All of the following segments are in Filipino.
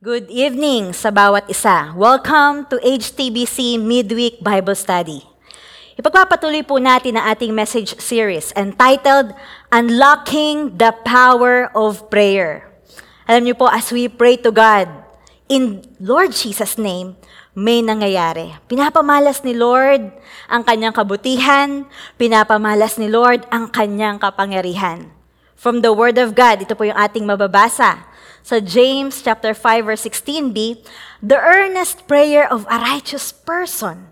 Good evening sa bawat isa. Welcome to HTBC Midweek Bible Study. Ipagpapatuloy po natin ang ating message series entitled Unlocking the Power of Prayer. Alam niyo po, as we pray to God, in Lord Jesus' name, may nangyayari. Pinapamalas ni Lord ang kanyang kabutihan, pinapamalas ni Lord ang kanyang kapangyarihan. From the Word of God, ito po yung ating mababasa sa James chapter 5 verse 16b, the earnest prayer of a righteous person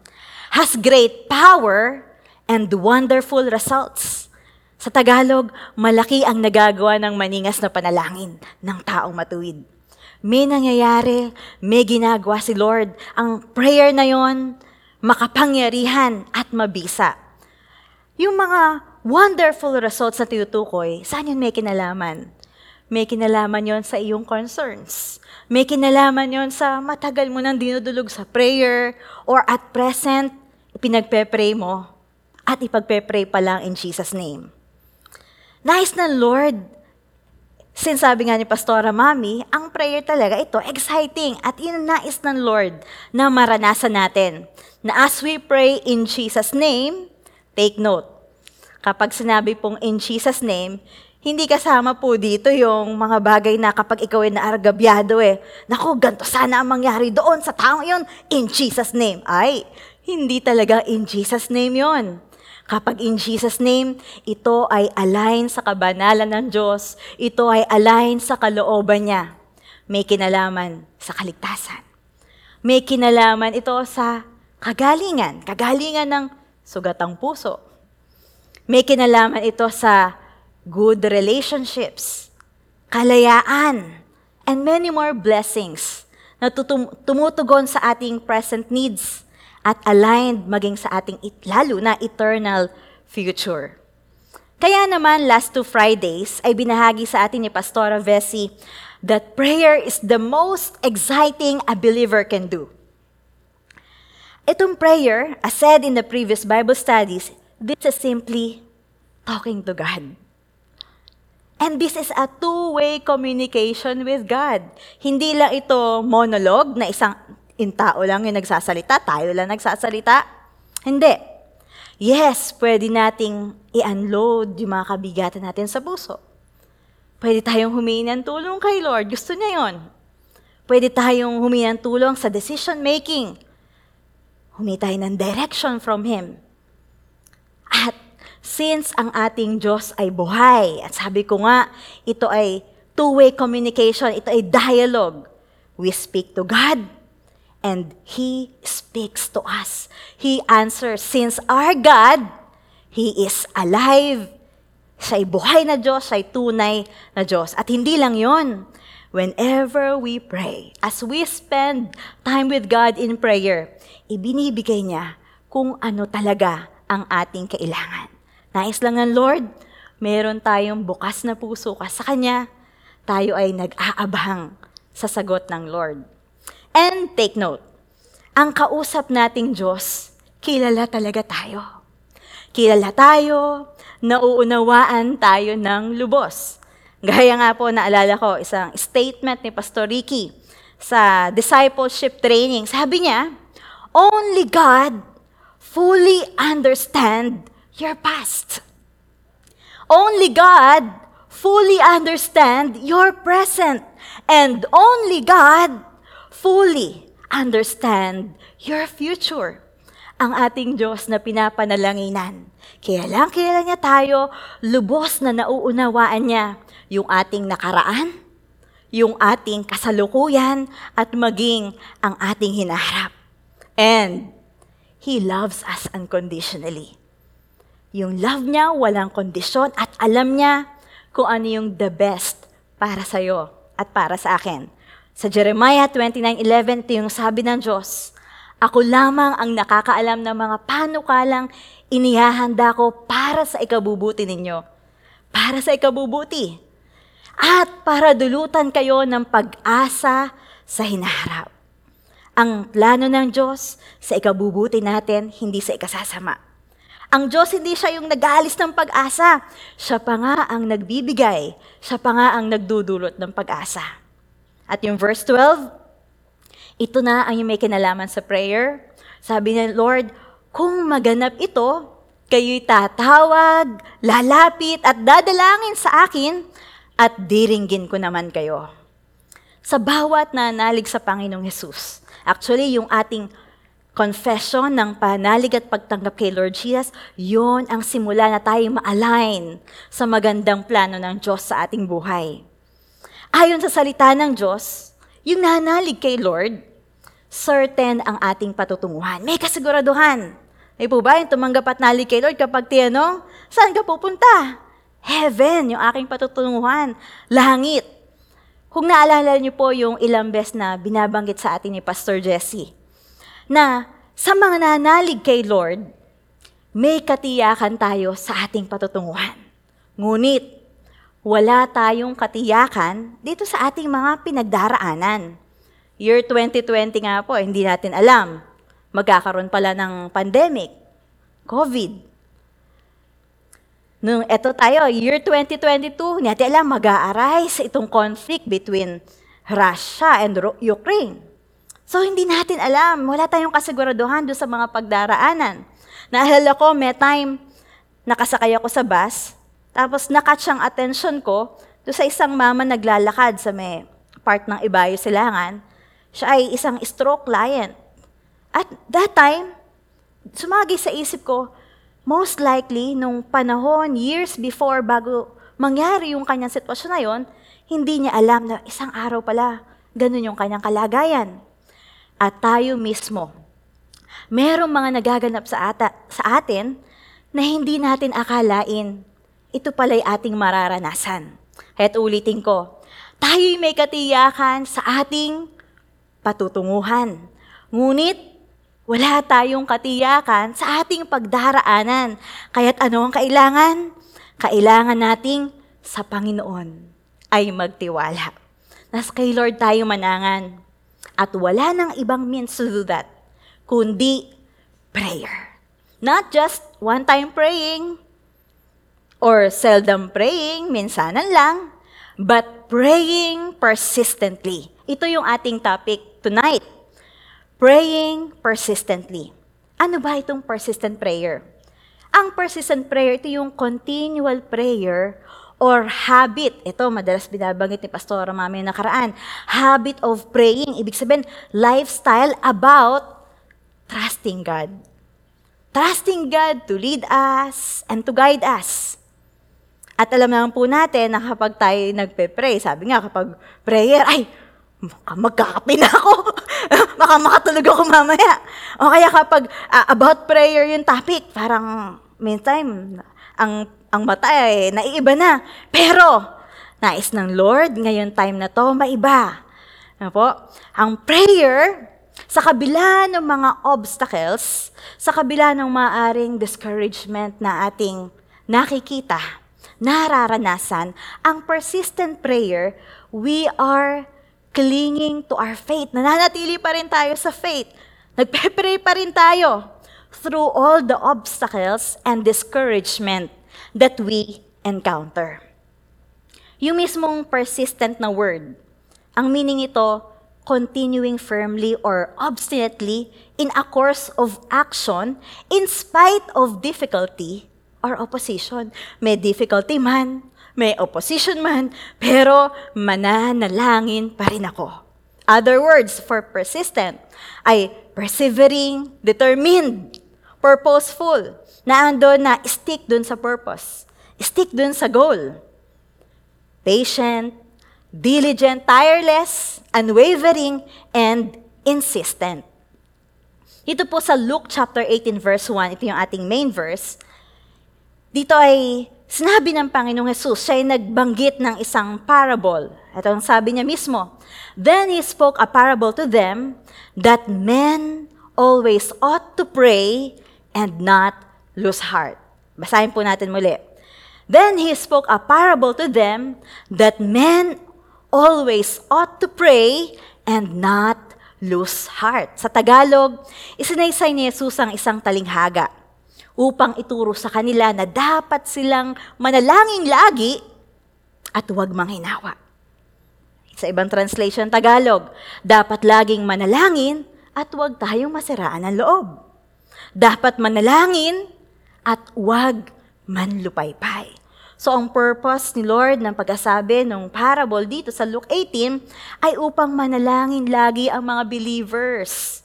has great power and wonderful results. Sa Tagalog, malaki ang nagagawa ng maningas na panalangin ng taong matuwid. May nangyayari, may ginagawa si Lord. Ang prayer na yon, makapangyarihan at mabisa. Yung mga wonderful results na tinutukoy, saan yun may kinalaman? May kinalaman yon sa iyong concerns. May kinalaman yon sa matagal mo nang dinudulog sa prayer or at present, pinagpe-pray mo at ipagpe-pray pa lang in Jesus' name. Nice ng Lord. Since sabi nga ni Pastora Mami, ang prayer talaga ito, exciting. At yun nais ng Lord na maranasan natin. Na as we pray in Jesus' name, take note. Kapag sinabi pong in Jesus' name, hindi kasama po dito yung mga bagay na kapag ikaw ay naargabyado eh, naku, ganto sana ang mangyari doon sa taong yon in Jesus' name. Ay, hindi talaga in Jesus' name yon. Kapag in Jesus' name, ito ay align sa kabanalan ng Diyos. Ito ay align sa kalooban niya. May kinalaman sa kaligtasan. May kinalaman ito sa kagalingan. Kagalingan ng sugatang puso. May kinalaman ito sa good relationships, kalayaan, and many more blessings na tutum- tumutugon sa ating present needs at aligned maging sa ating it- lalo na eternal future. Kaya naman, last two Fridays ay binahagi sa atin ni Pastora Vessi that prayer is the most exciting a believer can do. Itong prayer, as said in the previous Bible studies, this is simply talking to God. And this is a two-way communication with God. Hindi lang ito monologue na isang in tao lang yung nagsasalita, tayo lang nagsasalita. Hindi. Yes, pwede nating i-unload yung mga kabigatan natin sa puso. Pwede tayong humingi ng tulong kay Lord. Gusto niya yon. Pwede tayong humingi ng tulong sa decision making. Humingi tayo ng direction from Him. At Since ang ating Diyos ay buhay, at sabi ko nga, ito ay two-way communication, ito ay dialogue. We speak to God, and He speaks to us. He answers. Since our God, He is alive. Siya ay buhay na Diyos, siya ay tunay na Diyos. At hindi lang yon. Whenever we pray, as we spend time with God in prayer, ibinibigay niya kung ano talaga ang ating kailangan. Nais lang ng Lord, meron tayong bukas na puso ka sa Kanya, tayo ay nag-aabang sa sagot ng Lord. And take note, ang kausap nating Diyos, kilala talaga tayo. Kilala tayo, nauunawaan tayo ng lubos. Gaya nga po, naalala ko, isang statement ni Pastor Ricky sa discipleship training. Sabi niya, Only God fully understand your past. Only God fully understand your present. And only God fully understand your future. Ang ating Diyos na pinapanalanginan. Kaya lang kilala niya tayo, lubos na nauunawaan niya yung ating nakaraan, yung ating kasalukuyan, at maging ang ating hinaharap. And He loves us unconditionally. Yung love niya, walang kondisyon at alam niya kung ano yung the best para sa iyo at para sa akin. Sa Jeremiah 29.11, ito yung sabi ng Diyos, Ako lamang ang nakakaalam ng mga panukalang inihahanda ko para sa ikabubuti ninyo. Para sa ikabubuti. At para dulutan kayo ng pag-asa sa hinaharap. Ang plano ng Diyos sa ikabubuti natin, hindi sa ikasasama. Ang Diyos hindi siya yung nag-aalis ng pag-asa. Siya pa nga ang nagbibigay. Siya pa nga ang nagdudulot ng pag-asa. At yung verse 12, Ito na ang yung may kinalaman sa prayer. Sabi niya, Lord, kung maganap ito, kayo'y tatawag, lalapit at dadalangin sa akin at diringgin ko naman kayo. Sa bawat nanalig sa Panginoong Yesus, actually yung ating confession ng panalig at pagtanggap kay Lord Jesus, yon ang simula na tayo ma-align sa magandang plano ng Diyos sa ating buhay. Ayon sa salita ng Diyos, yung nanalig kay Lord, certain ang ating patutunguhan. May kasiguraduhan. May po ba yung tumanggap at nalig kay Lord kapag tinanong, saan ka pupunta? Heaven, yung aking patutunguhan. Langit. Kung naalala niyo po yung ilang bes na binabanggit sa atin ni Pastor Jesse, na sa mga nanalig kay Lord, may katiyakan tayo sa ating patutunguhan. Ngunit, wala tayong katiyakan dito sa ating mga pinagdaraanan. Year 2020 nga po, hindi natin alam. Magkakaroon pala ng pandemic, COVID. Nung eto tayo, year 2022, hindi natin alam, mag-a-arise itong conflict between Russia and Ukraine. So, hindi natin alam. Wala tayong kasiguraduhan doon sa mga pagdaraanan. Naalala ko, may time, nakasakay ako sa bus, tapos nakatch ang attention ko doon sa isang mama naglalakad sa may part ng Ibayo Silangan. Siya ay isang stroke client. At that time, sumagi sa isip ko, most likely, nung panahon, years before, bago mangyari yung kanyang sitwasyon na yon, hindi niya alam na isang araw pala, ganun yung kanyang kalagayan at tayo mismo. Merong mga nagaganap sa, ata, sa atin na hindi natin akalain. Ito pala'y ating mararanasan. Kaya't ulitin ko, tayo'y may katiyakan sa ating patutunguhan. Ngunit, wala tayong katiyakan sa ating pagdaraanan. Kaya't ano ang kailangan? Kailangan nating sa Panginoon ay magtiwala. Nas kay Lord tayo manangan. At wala nang ibang means to do that, kundi prayer. Not just one-time praying, or seldom praying, minsanan lang, but praying persistently. Ito yung ating topic tonight. Praying persistently. Ano ba itong persistent prayer? Ang persistent prayer, ito yung continual prayer or habit. Ito, madalas binabanggit ni Pastora Mami nakaraan. Habit of praying. Ibig sabihin, lifestyle about trusting God. Trusting God to lead us and to guide us. At alam naman po natin na kapag tayo nagpe-pray, sabi nga kapag prayer, ay, magkakape na ako. Baka makatulog ako mamaya. O kaya kapag uh, about prayer yung topic, parang meantime, ang ang mata ay naiiba na. Pero, nais ng Lord, ngayon time na to, maiba. Ano po? Ang prayer, sa kabila ng mga obstacles, sa kabila ng maaring discouragement na ating nakikita, nararanasan, ang persistent prayer, we are clinging to our faith. Nananatili pa rin tayo sa faith. Nagpe-pray pa rin tayo through all the obstacles and discouragement that we encounter. Yung mismong persistent na word, ang meaning ito, continuing firmly or obstinately in a course of action in spite of difficulty or opposition. May difficulty man, may opposition man, pero mananalangin pa rin ako. Other words for persistent ay persevering, determined, purposeful, na andon na stick dun sa purpose. Stick dun sa goal. Patient, diligent, tireless, unwavering, and insistent. Ito po sa Luke chapter 18 verse 1, ito yung ating main verse. Dito ay sinabi ng Panginoong Jesus, siya ay nagbanggit ng isang parable. Ito ang sabi niya mismo. Then he spoke a parable to them that men always ought to pray and not lose heart. Basahin po natin muli. Then he spoke a parable to them that men always ought to pray and not lose heart. Sa Tagalog, isinaysay ni Jesus ang isang talinghaga upang ituro sa kanila na dapat silang manalangin lagi at huwag manghinawa. Sa ibang translation Tagalog, dapat laging manalangin at huwag tayong masiraan ng loob. Dapat manalangin at huwag manlupaypay. So ang purpose ni Lord ng pagkasabi ng parable dito sa Luke 18 ay upang manalangin lagi ang mga believers,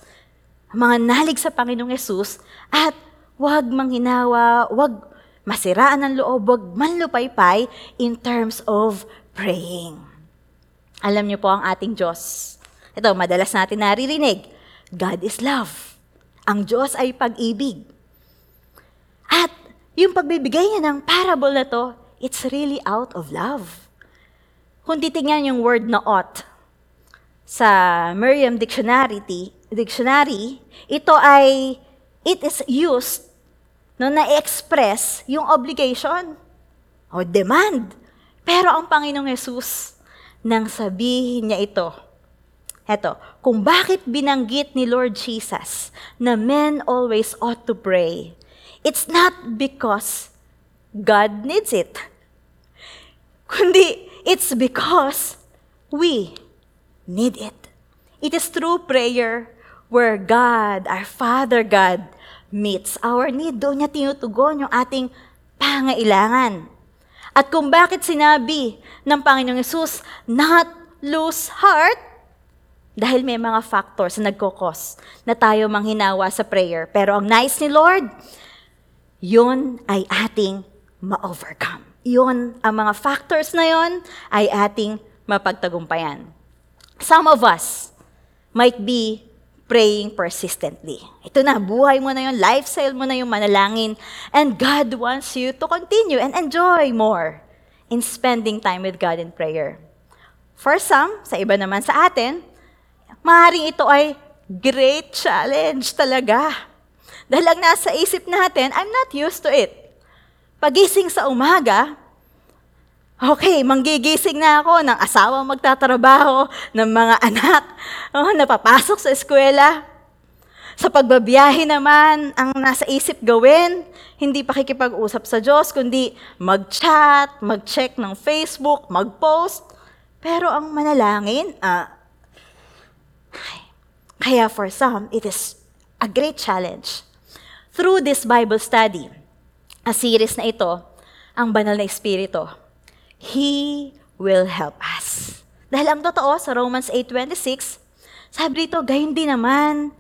mga nalig sa Panginoong Yesus at huwag manghinawa, huwag masiraan ng loob, huwag manlupaypay in terms of praying. Alam niyo po ang ating Diyos. Ito, madalas natin naririnig. God is love. Ang Diyos ay pag-ibig. At yung pagbibigay niya ng parable na to, it's really out of love. Kung titingnan yung word na ought sa Merriam Dictionary, dictionary ito ay, it is used no, na-express yung obligation o demand. Pero ang Panginoong Yesus, nang sabihin niya ito. Heto, kung bakit binanggit ni Lord Jesus na men always ought to pray, it's not because God needs it. Kundi, it's because we need it. It is through prayer where God, our Father God, meets our need. Doon niya tinutugon yung ating pangailangan. At kung bakit sinabi ng Panginoong Yesus, not lose heart, dahil may mga factors na nagkokos na tayo manghinawa sa prayer. Pero ang nice ni Lord, yun ay ating ma-overcome. Yun, ang mga factors na yun ay ating mapagtagumpayan. Some of us might be praying persistently. Ito na, buhay mo na yung lifestyle mo na yung manalangin. And God wants you to continue and enjoy more in spending time with God in prayer. For some, sa iba naman sa atin, maaaring ito ay great challenge talaga. Dahil ang nasa isip natin, I'm not used to it. Pagising sa umaga, Okay, manggigising na ako ng asawa magtatrabaho, ng mga anak, oh, napapasok sa eskwela. Sa pagbabiyahe naman, ang nasa isip gawin, hindi pakikipag-usap sa Diyos, kundi mag-chat, mag-check ng Facebook, mag-post. Pero ang manalangin, ah, kaya for some, it is a great challenge. Through this Bible study, a series na ito, ang banal na Espiritu, He will help us. Dahil ang totoo, sa Romans 8.26, sabi dito, gayon din naman,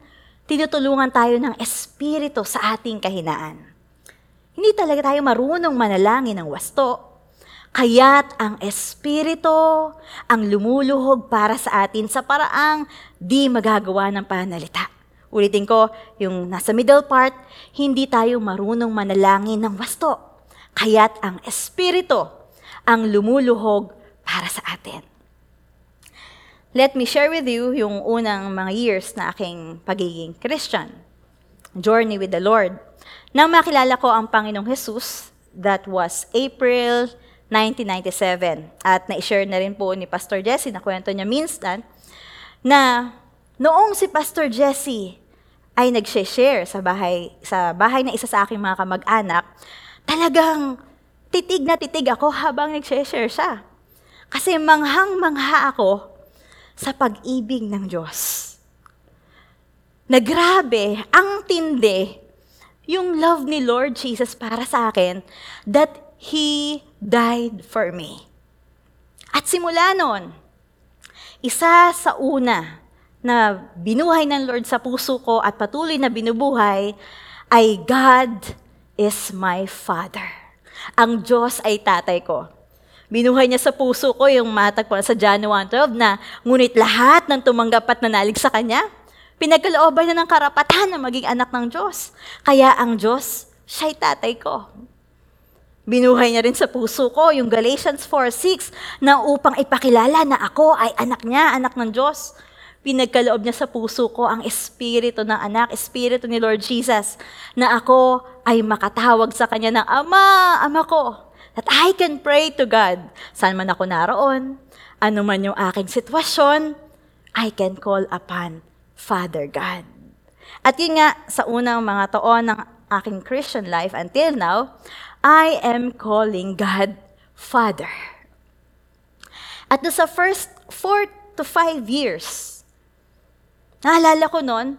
tinutulungan tayo ng Espiritu sa ating kahinaan. Hindi talaga tayo marunong manalangin ng wasto. Kaya't ang Espiritu ang lumuluhog para sa atin sa paraang di magagawa ng panalita. Ulitin ko, yung nasa middle part, hindi tayo marunong manalangin ng wasto. Kaya't ang Espiritu ang lumuluhog para sa atin. Let me share with you yung unang mga years na aking pagiging Christian. Journey with the Lord. Nang makilala ko ang Panginoong Jesus, that was April 1997. At na-share na rin po ni Pastor Jesse, na kwento niya minsan, na noong si Pastor Jesse ay nag-share sa bahay, sa bahay na isa sa aking mga kamag-anak, talagang titig na titig ako habang nag-share siya. Kasi manghang-mangha ako sa pag-ibig ng Diyos. Na grabe, ang tindi, yung love ni Lord Jesus para sa akin, that He died for me. At simula noon, isa sa una na binuhay ng Lord sa puso ko at patuloy na binubuhay ay God is my Father. Ang Diyos ay tatay ko. Binuhay niya sa puso ko yung matagpuan sa John 1.12 na ngunit lahat ng tumanggap at nanalig sa Kanya, pinagkalooban na ng karapatan na maging anak ng Diyos. Kaya ang Diyos, siya'y tatay ko. Binuhay niya rin sa puso ko yung Galatians 4.6 na upang ipakilala na ako ay anak niya, anak ng Diyos. Pinagkaloob niya sa puso ko ang espiritu ng anak, espiritu ni Lord Jesus, na ako ay makatawag sa Kanya ng Ama, Ama ko. That I can pray to God. Saan man ako naroon, ano man yung aking sitwasyon, I can call upon Father God. At yun nga, sa unang mga taon ng aking Christian life until now, I am calling God Father. At sa first four to five years. Naalala ko noon,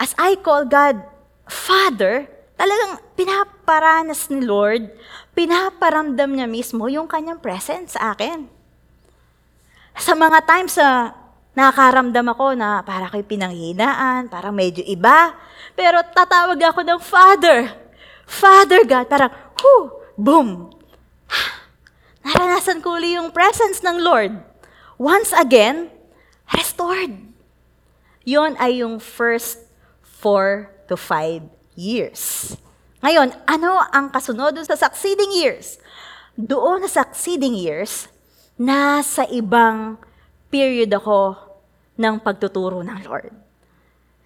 as I call God Father, talagang pinaparanas ni Lord, pinaparamdam niya mismo yung kanyang presence sa akin. Sa mga times na nakakaramdam ako na para kay pinanghinaan, parang medyo iba, pero tatawag ako ng Father. Father God, parang, whoo, boom. Naranasan ko uli yung presence ng Lord. Once again, restored. Yon ay yung first four to five years. Ngayon, ano ang kasunod sa succeeding years? Doon sa succeeding years, nasa ibang period ako ng pagtuturo ng Lord.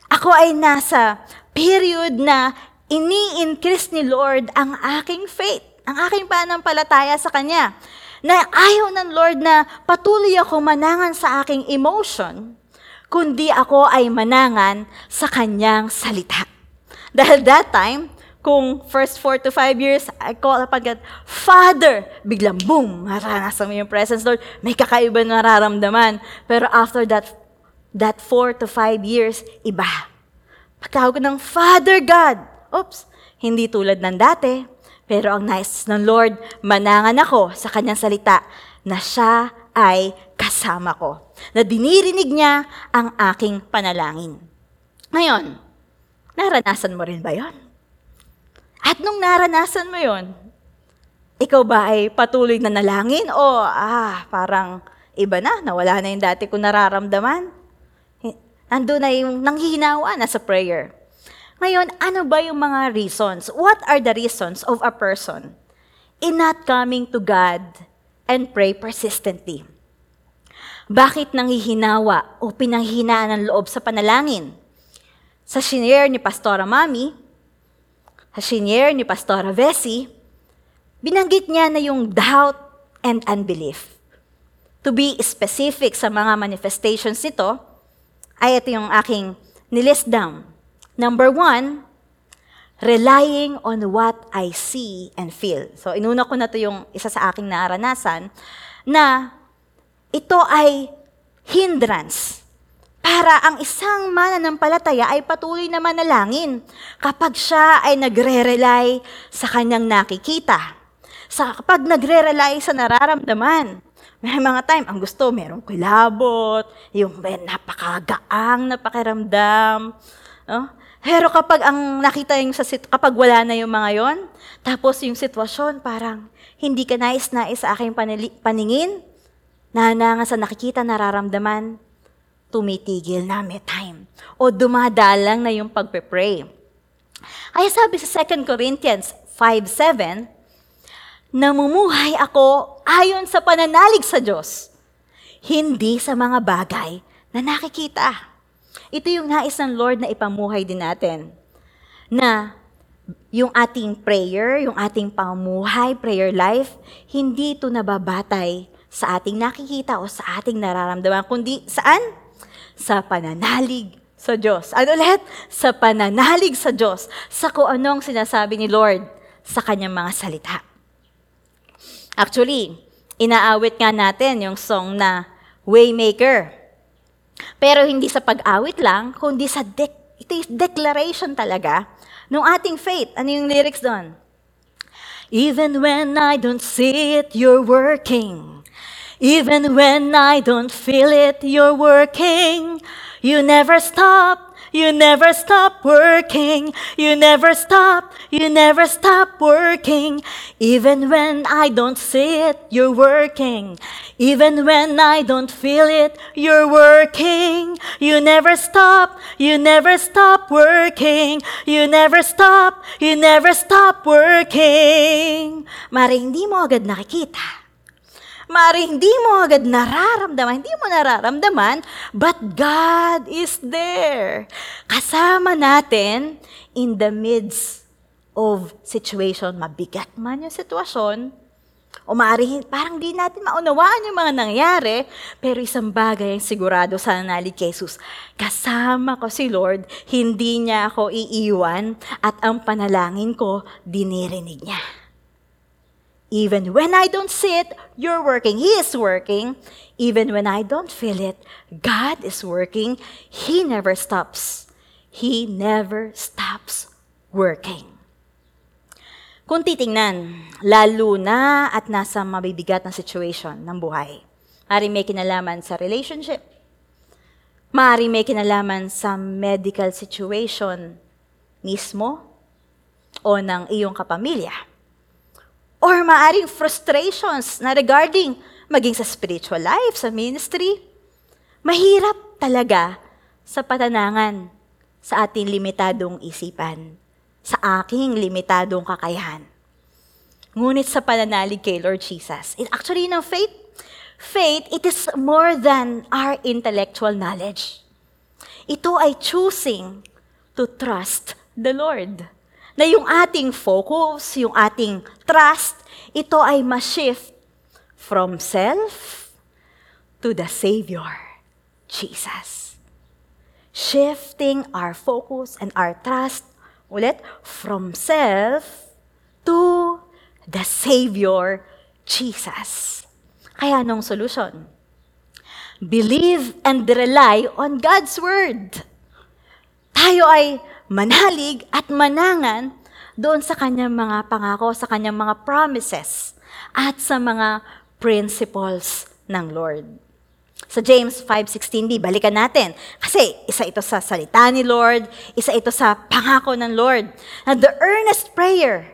Ako ay nasa period na ini-increase ni Lord ang aking faith, ang aking pananampalataya sa Kanya. Na ayaw ng Lord na patuloy ako manangan sa aking emotion, kundi ako ay manangan sa kanyang salita. Dahil that time, kung first four to five years, I call God, Father! Biglang boom, maranasan mo yung presence, Lord. May kakaiba na nararamdaman. Pero after that, that four to five years, iba. Pagtawag ng Father God. Oops, hindi tulad ng dati. Pero ang nice ng Lord, manangan ako sa kanyang salita na siya ay kasama ko. Na dinirinig niya ang aking panalangin. Ngayon, naranasan mo rin ba yon? At nung naranasan mo yon, ikaw ba ay patuloy na nalangin o ah, parang iba na, nawala na yung dati ko nararamdaman? Nandun na yung nanghihinawa na sa prayer. Ngayon, ano ba yung mga reasons? What are the reasons of a person in not coming to God and pray persistently. Bakit nanghihinawa o pinanghinaan ng loob sa panalangin? Sa shinare ni Pastora Mami, sa shinare ni Pastora Vessi, binanggit niya na yung doubt and unbelief. To be specific sa mga manifestations nito, ay ito yung aking nilist down. Number one, relying on what I see and feel. So, inuna ko na to yung isa sa aking naranasan, na ito ay hindrance para ang isang mananampalataya ay patuloy na manalangin kapag siya ay nagre-rely sa kanyang nakikita. Sa, kapag nagre-rely sa nararamdaman. May mga time, ang gusto, merong kulabot, yung napakagaang napakiramdam. No? Pero kapag ang nakita yung sa sit- kapag wala na yung mga yon, tapos yung sitwasyon parang hindi ka nais-nais sa aking panili- paningin, nananga sa nakikita, nararamdaman, tumitigil na may time. O dumadalang na yung pagpe-pray. Kaya sabi sa 2 Corinthians 5.7, Namumuhay ako ayon sa pananalig sa Diyos, hindi sa mga bagay na nakikita. Ito yung nais ng Lord na ipamuhay din natin. Na yung ating prayer, yung ating pamuhay, prayer life, hindi ito nababatay sa ating nakikita o sa ating nararamdaman, kundi saan? Sa pananalig sa Diyos. Ano ulit? Sa pananalig sa Diyos. Sa kung anong sinasabi ni Lord sa kanyang mga salita. Actually, inaawit nga natin yung song na Waymaker. Pero hindi sa pag-awit lang, kundi sa de- ito yung declaration talaga ng ating faith. Ano yung lyrics doon? Even when I don't see it, you're working. Even when I don't feel it, you're working. You never stop, You never stop working. You never stop. You never stop working. Even when I don't see it, you're working. Even when I don't feel it, you're working. You never stop. You never stop working. You never stop. You never stop working. Mari hindi mo agad nakikita. Mari hindi mo agad nararamdaman, hindi mo nararamdaman, but God is there. Kasama natin in the midst of situation. Mabigat man yung sitwasyon, o maaari, parang di natin maunawaan yung mga nangyari, pero isang bagay ang sigurado sa nanalig kay Jesus. Kasama ko si Lord, hindi niya ako iiwan, at ang panalangin ko, dinirinig niya. Even when I don't see it, you're working. He is working. Even when I don't feel it, God is working. He never stops. He never stops working. Kung titingnan, lalo na at nasa mabibigat na situation ng buhay, maaaring may kinalaman sa relationship, maaaring may kinalaman sa medical situation mismo o ng iyong kapamilya, or maaaring frustrations na regarding maging sa spiritual life, sa ministry, mahirap talaga sa patanangan sa ating limitadong isipan sa aking limitadong kakayahan. Ngunit sa pananalig kay Lord Jesus, it actually ng faith, faith, it is more than our intellectual knowledge. Ito ay choosing to trust the Lord. Na yung ating focus, yung ating trust, ito ay ma-shift from self to the Savior, Jesus. Shifting our focus and our trust Ulit, from self to the Savior, Jesus. Kaya anong solution? Believe and rely on God's Word. Tayo ay manalig at manangan doon sa kanyang mga pangako, sa kanyang mga promises, at sa mga principles ng Lord. Sa James 5.16b, balikan natin. Kasi isa ito sa salita ni Lord, isa ito sa pangako ng Lord. Na the earnest prayer,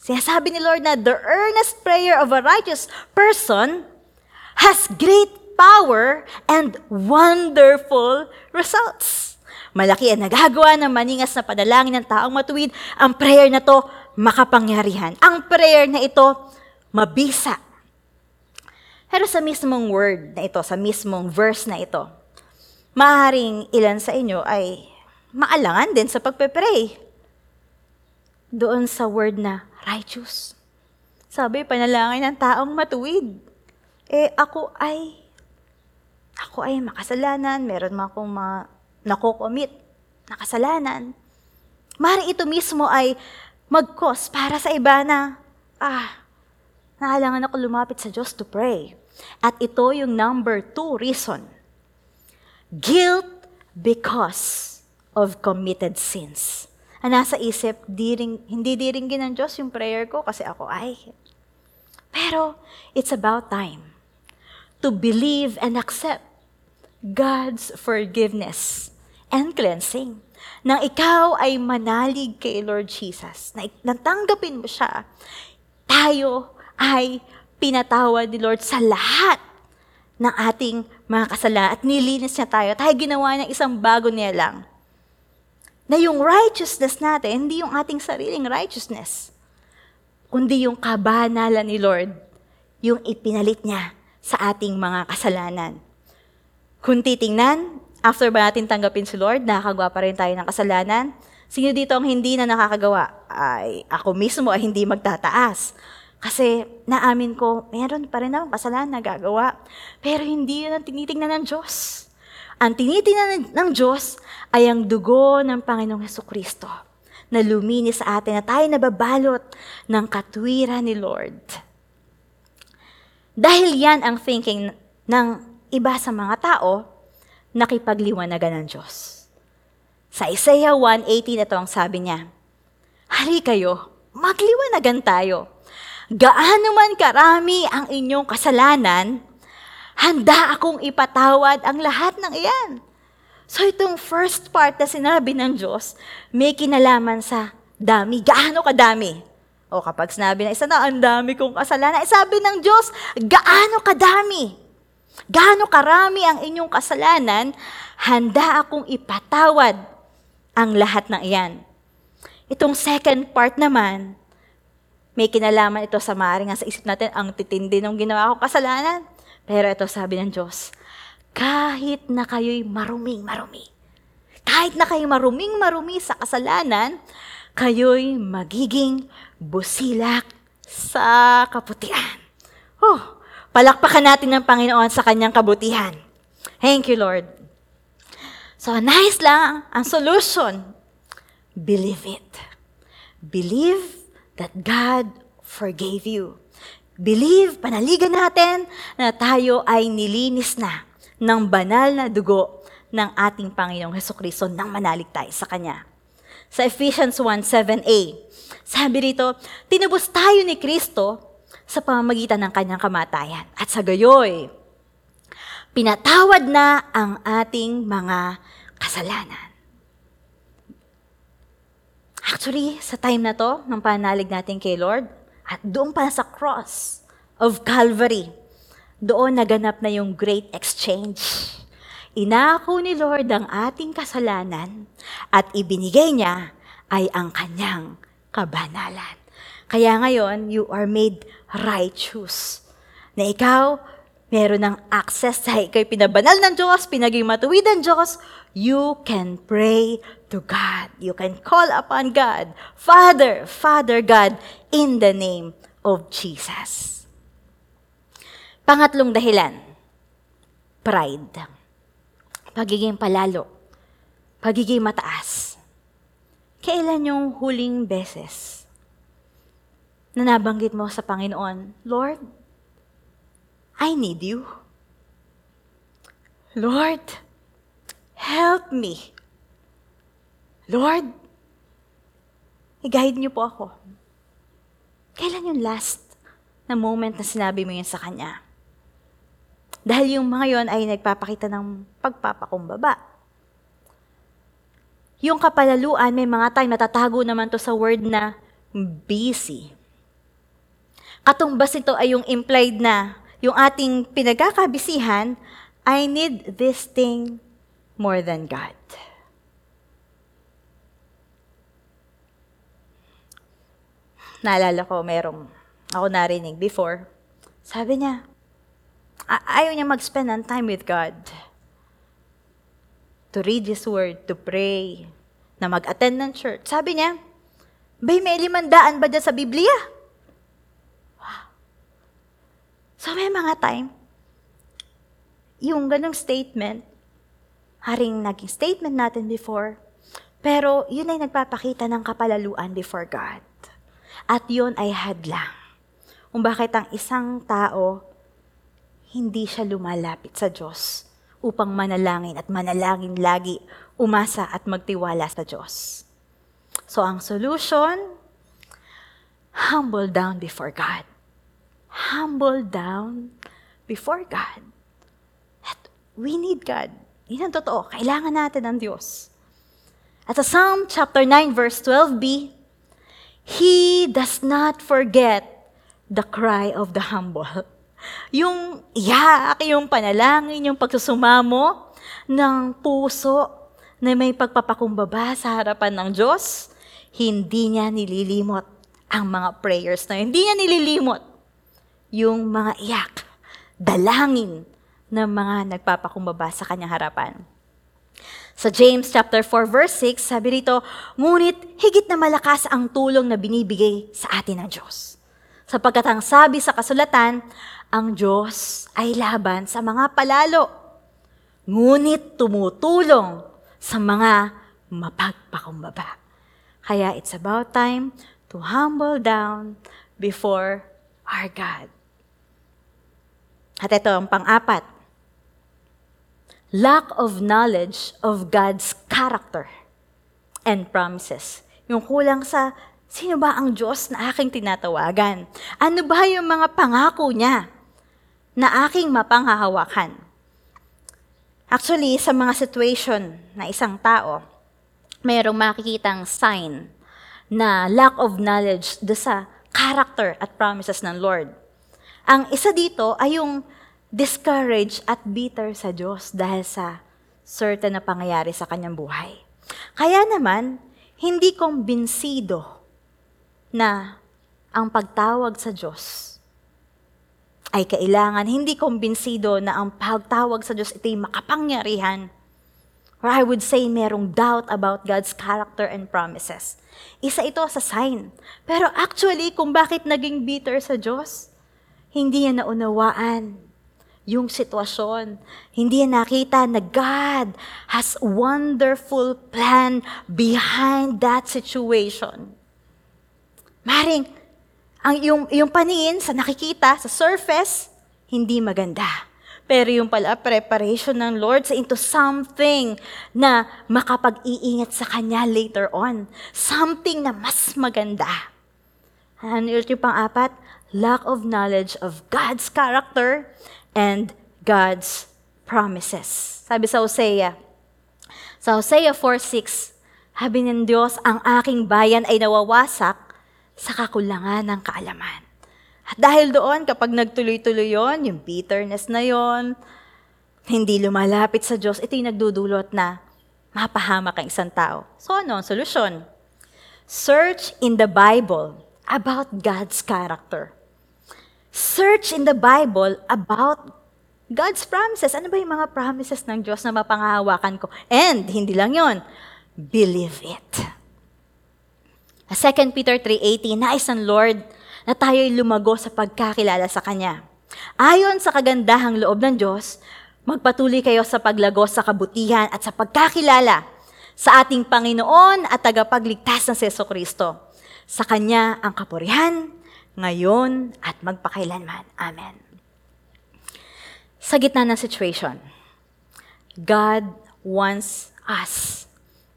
sinasabi ni Lord na the earnest prayer of a righteous person has great power and wonderful results. Malaki ang nagagawa ng maningas na panalangin ng taong matuwid. Ang prayer na to, makapangyarihan. Ang prayer na ito, mabisa pero sa mismong word na ito, sa mismong verse na ito, maaaring ilan sa inyo ay maalangan din sa pagpe-pray. Doon sa word na righteous. Sabi, panalangin ng taong matuwid. Eh, ako ay, ako ay makasalanan, meron akong mga nakokomit na kasalanan. Mari ito mismo ay mag-cause para sa iba na, ah, Nahalangan ako lumapit sa Diyos to pray. At ito yung number two reason. Guilt because of committed sins. Ang nasa isip, di rin, hindi diringgin ng Diyos yung prayer ko kasi ako ay. Pero it's about time to believe and accept God's forgiveness and cleansing. Nang ikaw ay manalig kay Lord Jesus, na natanggapin mo siya, tayo ay pinatawad ni Lord sa lahat ng ating mga kasalanan at nilinis niya tayo. Tayo ginawa niya isang bago niya lang. Na yung righteousness natin, hindi yung ating sariling righteousness, kundi yung kabanalan ni Lord, yung ipinalit niya sa ating mga kasalanan. Kung titingnan, after ba natin tanggapin si Lord, nakakagawa pa rin tayo ng kasalanan, sino dito ang hindi na nakakagawa? Ay, ako mismo ay hindi magtataas. Kasi naamin ko, meron pa rin akong kasalanan na gagawa. Pero hindi yun ang tinitingnan ng Diyos. Ang tinitingnan ng Diyos ay ang dugo ng Panginoong Heso Kristo na luminis sa atin na tayo nababalot ng katwiran ni Lord. Dahil yan ang thinking ng iba sa mga tao, nakipagliwanagan ng Diyos. Sa Isaiah 1.18, ito ang sabi niya, Hari kayo, magliwanagan tayo gaano man karami ang inyong kasalanan, handa akong ipatawad ang lahat ng iyan. So itong first part na sinabi ng Diyos, may kinalaman sa dami. Gaano kadami? O kapag sinabi na isa na, ang dami kong kasalanan, eh, sabi ng Diyos, gaano kadami? Gaano karami ang inyong kasalanan, handa akong ipatawad ang lahat ng iyan. Itong second part naman, may kinalaman ito sa maaaring sa isip natin, ang titindi ng ginawa ko kasalanan. Pero ito sabi ng Diyos, kahit na kayo'y maruming marumi, kahit na kayo'y maruming marumi sa kasalanan, kayo'y magiging busilak sa kaputihan. Oh, palakpakan natin ng Panginoon sa kanyang kabutihan. Thank you, Lord. So, nice lang ang solution. Believe it. Believe that God forgave you. believe, panaligan natin na tayo ay nilinis na ng banal na dugo ng ating Panginoong Heso Kristo nang manalig tayo sa Kanya. Sa Ephesians 1.7a, sabi rito, tinubos tayo ni Kristo sa pamamagitan ng kanyang kamatayan. At sa gayoy, pinatawad na ang ating mga kasalanan. Actually, sa time na to, ng panalig natin kay Lord, at doon pa sa cross of Calvary, doon naganap na yung great exchange. Inako ni Lord ang ating kasalanan at ibinigay niya ay ang kanyang kabanalan. Kaya ngayon, you are made righteous. Na ikaw, meron ng access sa ikay pinabanal ng Diyos, pinaging matuwid ng Diyos, you can pray to God. You can call upon God. Father, Father God, in the name of Jesus. Pangatlong dahilan, pride. Pagiging palalo. Pagiging mataas. Kailan yung huling beses na nabanggit mo sa Panginoon, Lord, I need you. Lord, help me. Lord, i-guide niyo po ako. Kailan yung last na moment na sinabi mo yun sa Kanya? Dahil yung mga yon ay nagpapakita ng pagpapakumbaba. Yung kapalaluan, may mga time natatago naman to sa word na busy. Katumbas ito ay yung implied na yung ating pinagkakabisihan, I need this thing more than God. Naalala ko, merong ako narinig before. Sabi niya, ayaw niya mag-spend ng time with God. To read His Word, to pray, na mag-attend ng church. Sabi niya, Bay, may limandaan ba dyan sa Biblia? So may mga time, yung ganong statement, haring naging statement natin before, pero yun ay nagpapakita ng kapalaluan before God. At yun ay hadlang. Kung bakit ang isang tao, hindi siya lumalapit sa Diyos upang manalangin at manalangin lagi, umasa at magtiwala sa Diyos. So ang solution, humble down before God humble down before God. At we need God. Yan ang totoo. Kailangan natin ng Diyos. At sa Psalm chapter 9 verse 12b, He does not forget the cry of the humble. Yung iyak, yung panalangin, yung pagsusumamo ng puso na may pagpapakumbaba sa harapan ng Diyos, hindi niya nililimot ang mga prayers na. Hindi niya nililimot yung mga iyak, dalangin ng mga nagpapakumbaba sa kanyang harapan. Sa James chapter 4 verse 6, sabi rito, ngunit higit na malakas ang tulong na binibigay sa atin ng Diyos. Sapagkat ang sabi sa kasulatan, ang Diyos ay laban sa mga palalo, ngunit tumutulong sa mga mapagpakumbaba. Kaya it's about time to humble down before our God. At ito ang pang-apat. Lack of knowledge of God's character and promises. Yung kulang sa sino ba ang Diyos na aking tinatawagan? Ano ba yung mga pangako niya na aking mapanghahawakan? Actually, sa mga situation na isang tao, mayroong makikitang sign na lack of knowledge do sa character at promises ng Lord. Ang isa dito ay yung discouraged at bitter sa Diyos dahil sa certain na pangyayari sa kanyang buhay. Kaya naman, hindi kumbinsido na ang pagtawag sa Diyos ay kailangan, hindi kumbinsido na ang pagtawag sa Diyos ito'y makapangyarihan. Or I would say merong doubt about God's character and promises. Isa ito sa sign. Pero actually, kung bakit naging bitter sa Diyos, hindi niya naunawaan yung sitwasyon. Hindi niya nakita na God has wonderful plan behind that situation. Maring, ang yung, yung paningin sa nakikita, sa surface, hindi maganda. Pero yung pala, preparation ng Lord sa into something na makapag-iingat sa Kanya later on. Something na mas maganda. Ano yung pang-apat? Lack of knowledge of God's character and God's promises. Sabi sa Hosea, sa Hosea 4.6, sabi ng Diyos, ang aking bayan ay nawawasak sa kakulangan ng kaalaman. At dahil doon, kapag nagtuloy-tuloy yon, yung bitterness na yon, hindi lumalapit sa Diyos, ito yung nagdudulot na mapahamak ang isang tao. So ano ang solusyon? Search in the Bible about God's character. Search in the Bible about God's promises. Ano ba yung mga promises ng Diyos na mapangahawakan ko? And, hindi lang yon, believe it. 2 Peter 3.18, nais ng Lord na tayo'y lumago sa pagkakilala sa Kanya. Ayon sa kagandahang loob ng Diyos, magpatuloy kayo sa paglago sa kabutihan at sa pagkakilala sa ating Panginoon at tagapagligtas na Seso Kristo. Sa Kanya ang kapurihan, ngayon at magpakailanman. Amen. Sa gitna ng situation, God wants us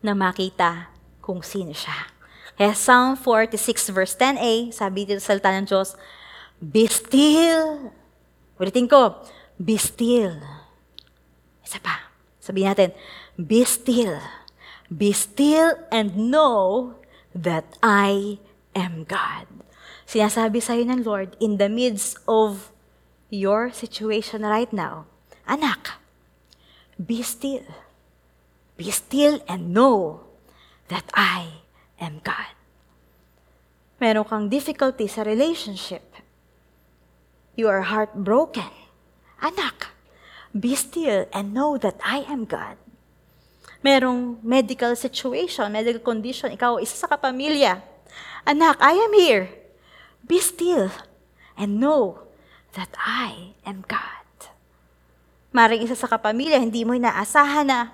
na makita kung sino siya. Kaya Psalm 46 verse 10a, sabi dito sa salita ng Diyos, Be still. Ulitin ko, be still. Isa pa. Sabihin natin, be still. Be still and know that I am God. Sinasabi sa'yo ng Lord, in the midst of your situation right now, anak, be still. Be still and know that I am God. Meron kang difficulty sa relationship. You are heartbroken. Anak, be still and know that I am God. Merong medical situation, medical condition, ikaw isa sa kapamilya. Anak, I am here. Be still and know that I am God. Maring isa sa kapamilya, hindi mo inaasahan na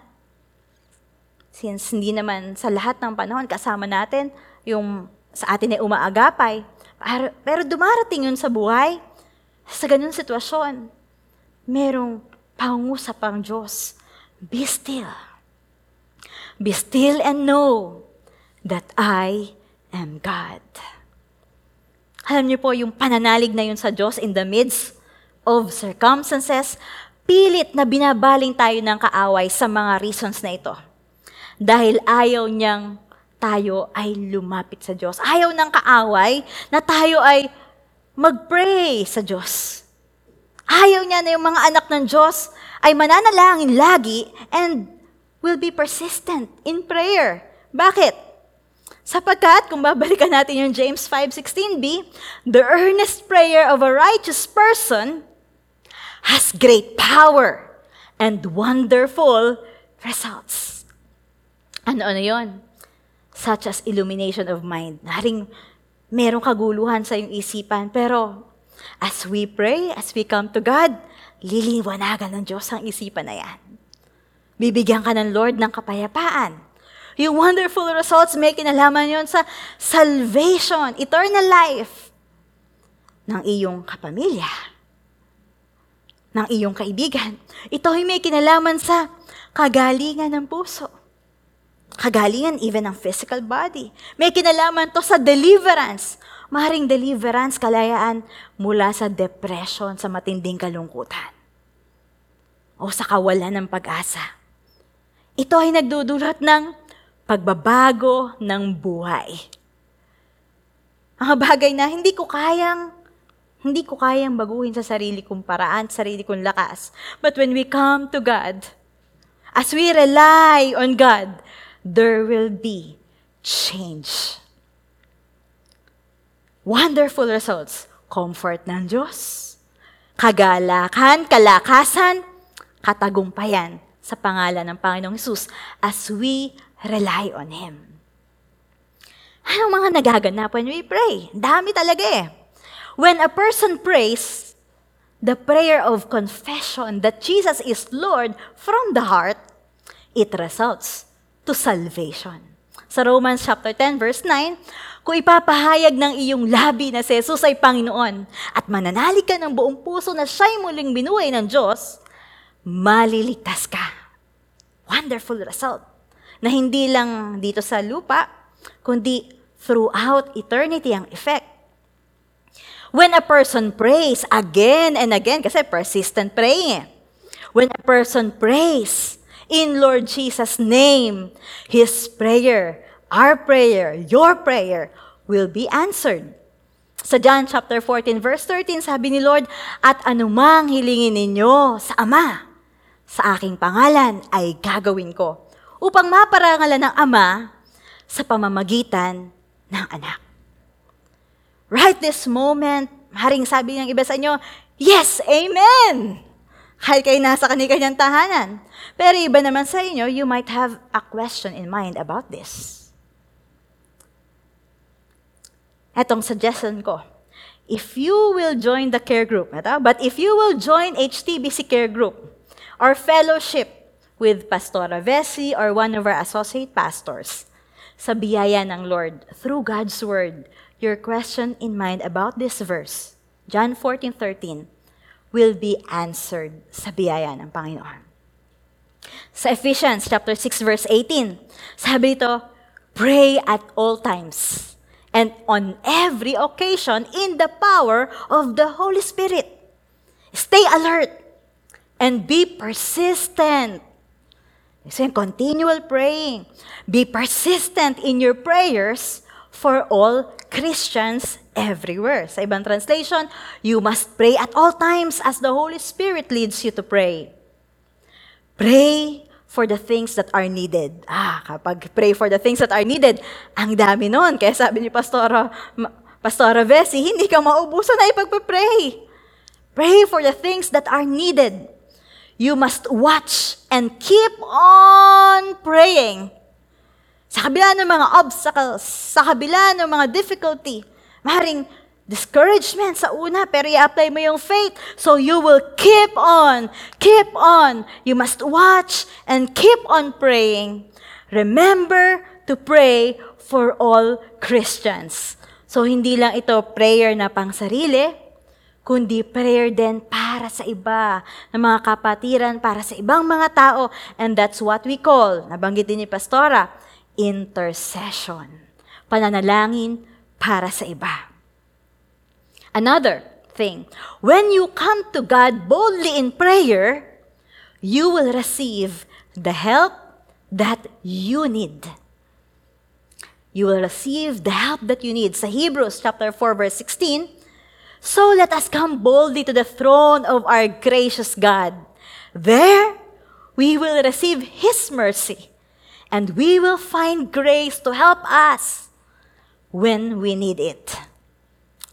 since hindi naman sa lahat ng panahon kasama natin yung sa atin ay umaagapay. Pero, pero dumarating yun sa buhay, sa ganun sitwasyon, merong pangusap ang Diyos. Be still. Be still and know that I am God. Alam niyo po, yung pananalig na yun sa Diyos in the midst of circumstances, pilit na binabaling tayo ng kaaway sa mga reasons na ito dahil ayaw niyang tayo ay lumapit sa Diyos. Ayaw ng kaaway na tayo ay mag-pray sa Diyos. Ayaw niya na yung mga anak ng Diyos ay mananalangin lagi and will be persistent in prayer. Bakit? Sapagkat, kung babalikan natin yung James 5.16b, the earnest prayer of a righteous person has great power and wonderful results. Ano-ano yon? Such as illumination of mind. Haring merong kaguluhan sa iyong isipan. Pero as we pray, as we come to God, liliwanagan ng Diyos ang isipan na yan. Bibigyan ka ng Lord ng kapayapaan. Yung wonderful results may kinalaman yon sa salvation, eternal life ng iyong kapamilya, ng iyong kaibigan. Ito ay may kinalaman sa kagalingan ng puso Kagalingan even ng physical body. May kinalaman to sa deliverance. Maring deliverance, kalayaan mula sa depression, sa matinding kalungkutan. O sa kawalan ng pag-asa. Ito ay nagdudulot ng pagbabago ng buhay. Mga bagay na hindi ko kayang hindi ko kayang baguhin sa sarili kong paraan, sarili kong lakas. But when we come to God, as we rely on God, there will be change. Wonderful results. Comfort ng Diyos. Kagalakan, kalakasan, katagumpayan sa pangalan ng Panginoong Yesus as we rely on Him. Anong mga nagaganap when we pray? Dami talaga eh. When a person prays, the prayer of confession that Jesus is Lord from the heart, it results to salvation. Sa Romans chapter 10 verse 9, kung ipapahayag ng iyong labi na si Jesus ay Panginoon at mananalig ka ng buong puso na siya'y muling binuhay ng Diyos, maliligtas ka. Wonderful result. Na hindi lang dito sa lupa, kundi throughout eternity ang effect. When a person prays again and again, kasi persistent praying eh. When a person prays in Lord Jesus' name, his prayer, our prayer, your prayer will be answered. Sa John chapter 14 verse 13, sabi ni Lord, At anumang hilingin ninyo sa Ama, sa aking pangalan ay gagawin ko, upang maparangalan ng Ama sa pamamagitan ng anak. Right this moment, maring sabi ng iba sa inyo, Yes, Amen! Kahit kayo nasa kanyang tahanan. Pero iba naman sa inyo, you might have a question in mind about this. Etong suggestion ko. If you will join the care group, ito, but if you will join HTBC care group or fellowship with Pastora Vessi or one of our associate pastors, sa biyaya ng Lord, through God's Word, your question in mind about this verse, John 14:13, will be answered sa biyaya ng Panginoon. Sa Ephesians chapter 6 verse 18, sabi ito, pray at all times and on every occasion in the power of the Holy Spirit. Stay alert and be persistent. So, continual praying. Be persistent in your prayers for all Christians everywhere. Sa ibang translation, you must pray at all times as the Holy Spirit leads you to pray. Pray for the things that are needed. Ah, kapag pray for the things that are needed, ang dami nun. Kaya sabi ni Pastora, Pastora Vessi, hindi ka maubusan na ipagpapray. Pray for the things that are needed. You must watch and keep on praying. Sa kabila ng mga obstacles, sa kabila ng mga difficulty, maring discouragement sa una, pero i-apply mo yung faith. So you will keep on, keep on. You must watch and keep on praying. Remember to pray for all Christians. So hindi lang ito prayer na pang sarili, kundi prayer din para sa iba, ng mga kapatiran, para sa ibang mga tao. And that's what we call, nabanggit din ni Pastora, intercession. Pananalangin para sa iba. Another thing, when you come to God boldly in prayer, you will receive the help that you need. You will receive the help that you need. Sa Hebrews chapter 4 verse 16, So let us come boldly to the throne of our gracious God. There we will receive His mercy, and we will find grace to help us when we need it.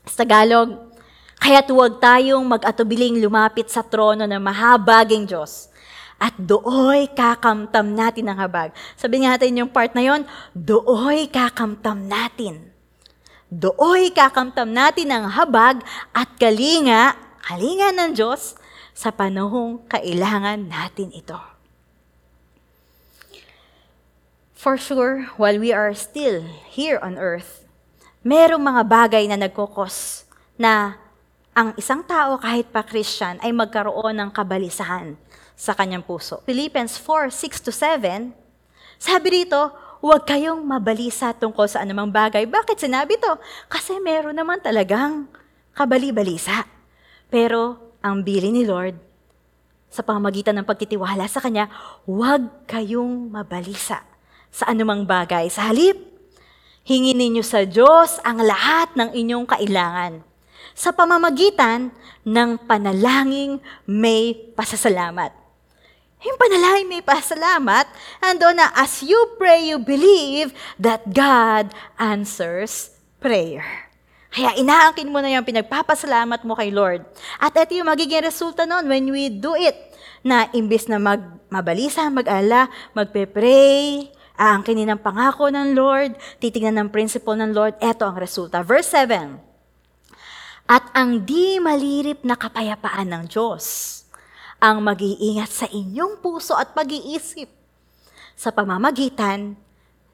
Sa Tagalog, kaya't huwag tayong mag-atubiling lumapit sa trono ng mahabaging Diyos. At dooy kakamtam natin ang habag. Sabi natin yung part na yon, dooy kakamtam natin. Dooy kakamtam natin ang habag at kalinga, kalinga ng Diyos sa panahong kailangan natin ito. For sure, while we are still here on earth, merong mga bagay na nagkukos na ang isang tao kahit pa Christian ay magkaroon ng kabalisahan sa kanyang puso. Philippians 4, 6 to 7, sabi dito, huwag kayong mabalisa tungkol sa anumang bagay. Bakit sinabi to? Kasi meron naman talagang kabali-balisa. Pero ang bili ni Lord, sa pamagitan ng pagtitiwala sa Kanya, huwag kayong mabalisa sa anumang bagay. Sa halip, Hingin ninyo sa Diyos ang lahat ng inyong kailangan sa pamamagitan ng panalangin may pasasalamat. Yung panalangin may pasasalamat, ando na as you pray, you believe that God answers prayer. Kaya inaangkin mo na yung pinagpapasalamat mo kay Lord. At ito yung magiging resulta nun when we do it. Na imbis na mag, mabalisa, mag-ala, magpe-pray, aangkinin ng pangako ng Lord, titingnan ng principle ng Lord, eto ang resulta. Verse 7, At ang di malirip na kapayapaan ng Diyos, ang mag-iingat sa inyong puso at pag-iisip sa pamamagitan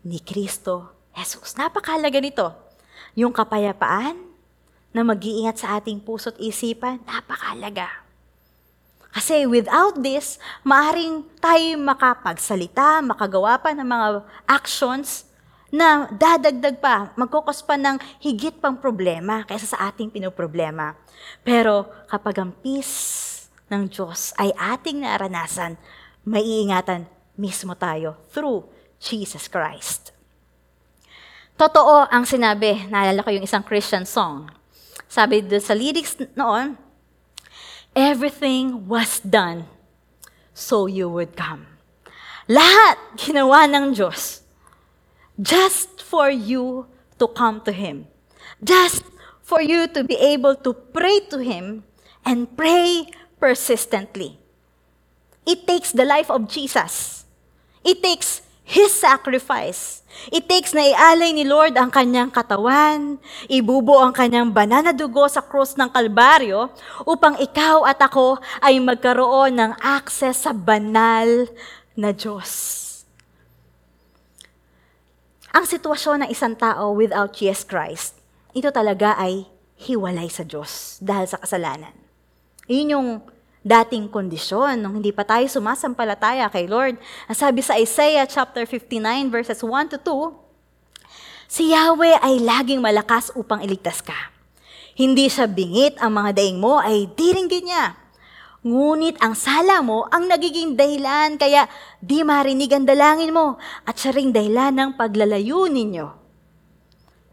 ni Kristo Jesus. Napakahalaga nito. Yung kapayapaan na mag-iingat sa ating puso't isipan, napakahalaga. Kasi without this, maaring tayo makapagsalita, makagawa pa ng mga actions na dadagdag pa, magkukos pa ng higit pang problema kaysa sa ating pinoproblema. Pero kapag ang peace ng Diyos ay ating naranasan, maiingatan mismo tayo through Jesus Christ. Totoo ang sinabi, naalala ko yung isang Christian song. Sabi doon sa lyrics noon, Everything was done so you would come. Lahat ginawa ng Diyos just for you to come to Him. Just for you to be able to pray to Him and pray persistently. It takes the life of Jesus. It takes His sacrifice. It takes na ialay ni Lord ang kanyang katawan, ibubo ang kanyang banana dugo sa krus ng Kalbaryo upang ikaw at ako ay magkaroon ng access sa banal na Diyos. Ang sitwasyon ng isang tao without Jesus Christ, ito talaga ay hiwalay sa Diyos dahil sa kasalanan. Yun yung dating kondisyon nung hindi pa tayo sumasampalataya kay Lord. Ang sabi sa Isaiah chapter 59 verses 1 to 2, Si Yahweh ay laging malakas upang iligtas ka. Hindi siya bingit, ang mga daing mo ay diringgin niya. Ngunit ang sala mo ang nagiging dahilan, kaya di marinig ang dalangin mo at siya ring dahilan ng paglalayo ninyo.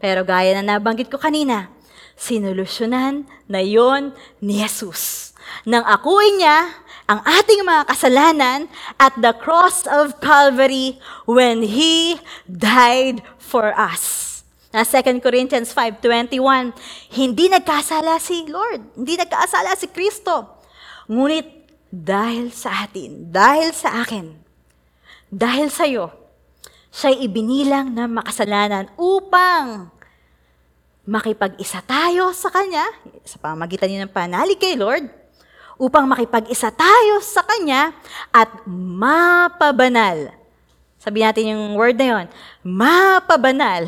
Pero gaya na nabanggit ko kanina, sinulusyonan na yon ni Jesus nang akuin niya ang ating mga kasalanan at the cross of Calvary when He died for us. Na 2 Corinthians 5.21, hindi nagkasala si Lord, hindi nagkasala si Kristo. Ngunit dahil sa atin, dahil sa akin, dahil sa iyo, siya'y ibinilang na makasalanan upang makipag-isa tayo sa Kanya, sa pamagitan niya ng panalig kay Lord, upang makipag-isa tayo sa Kanya at mapabanal. Sabi natin yung word na yon, mapabanal.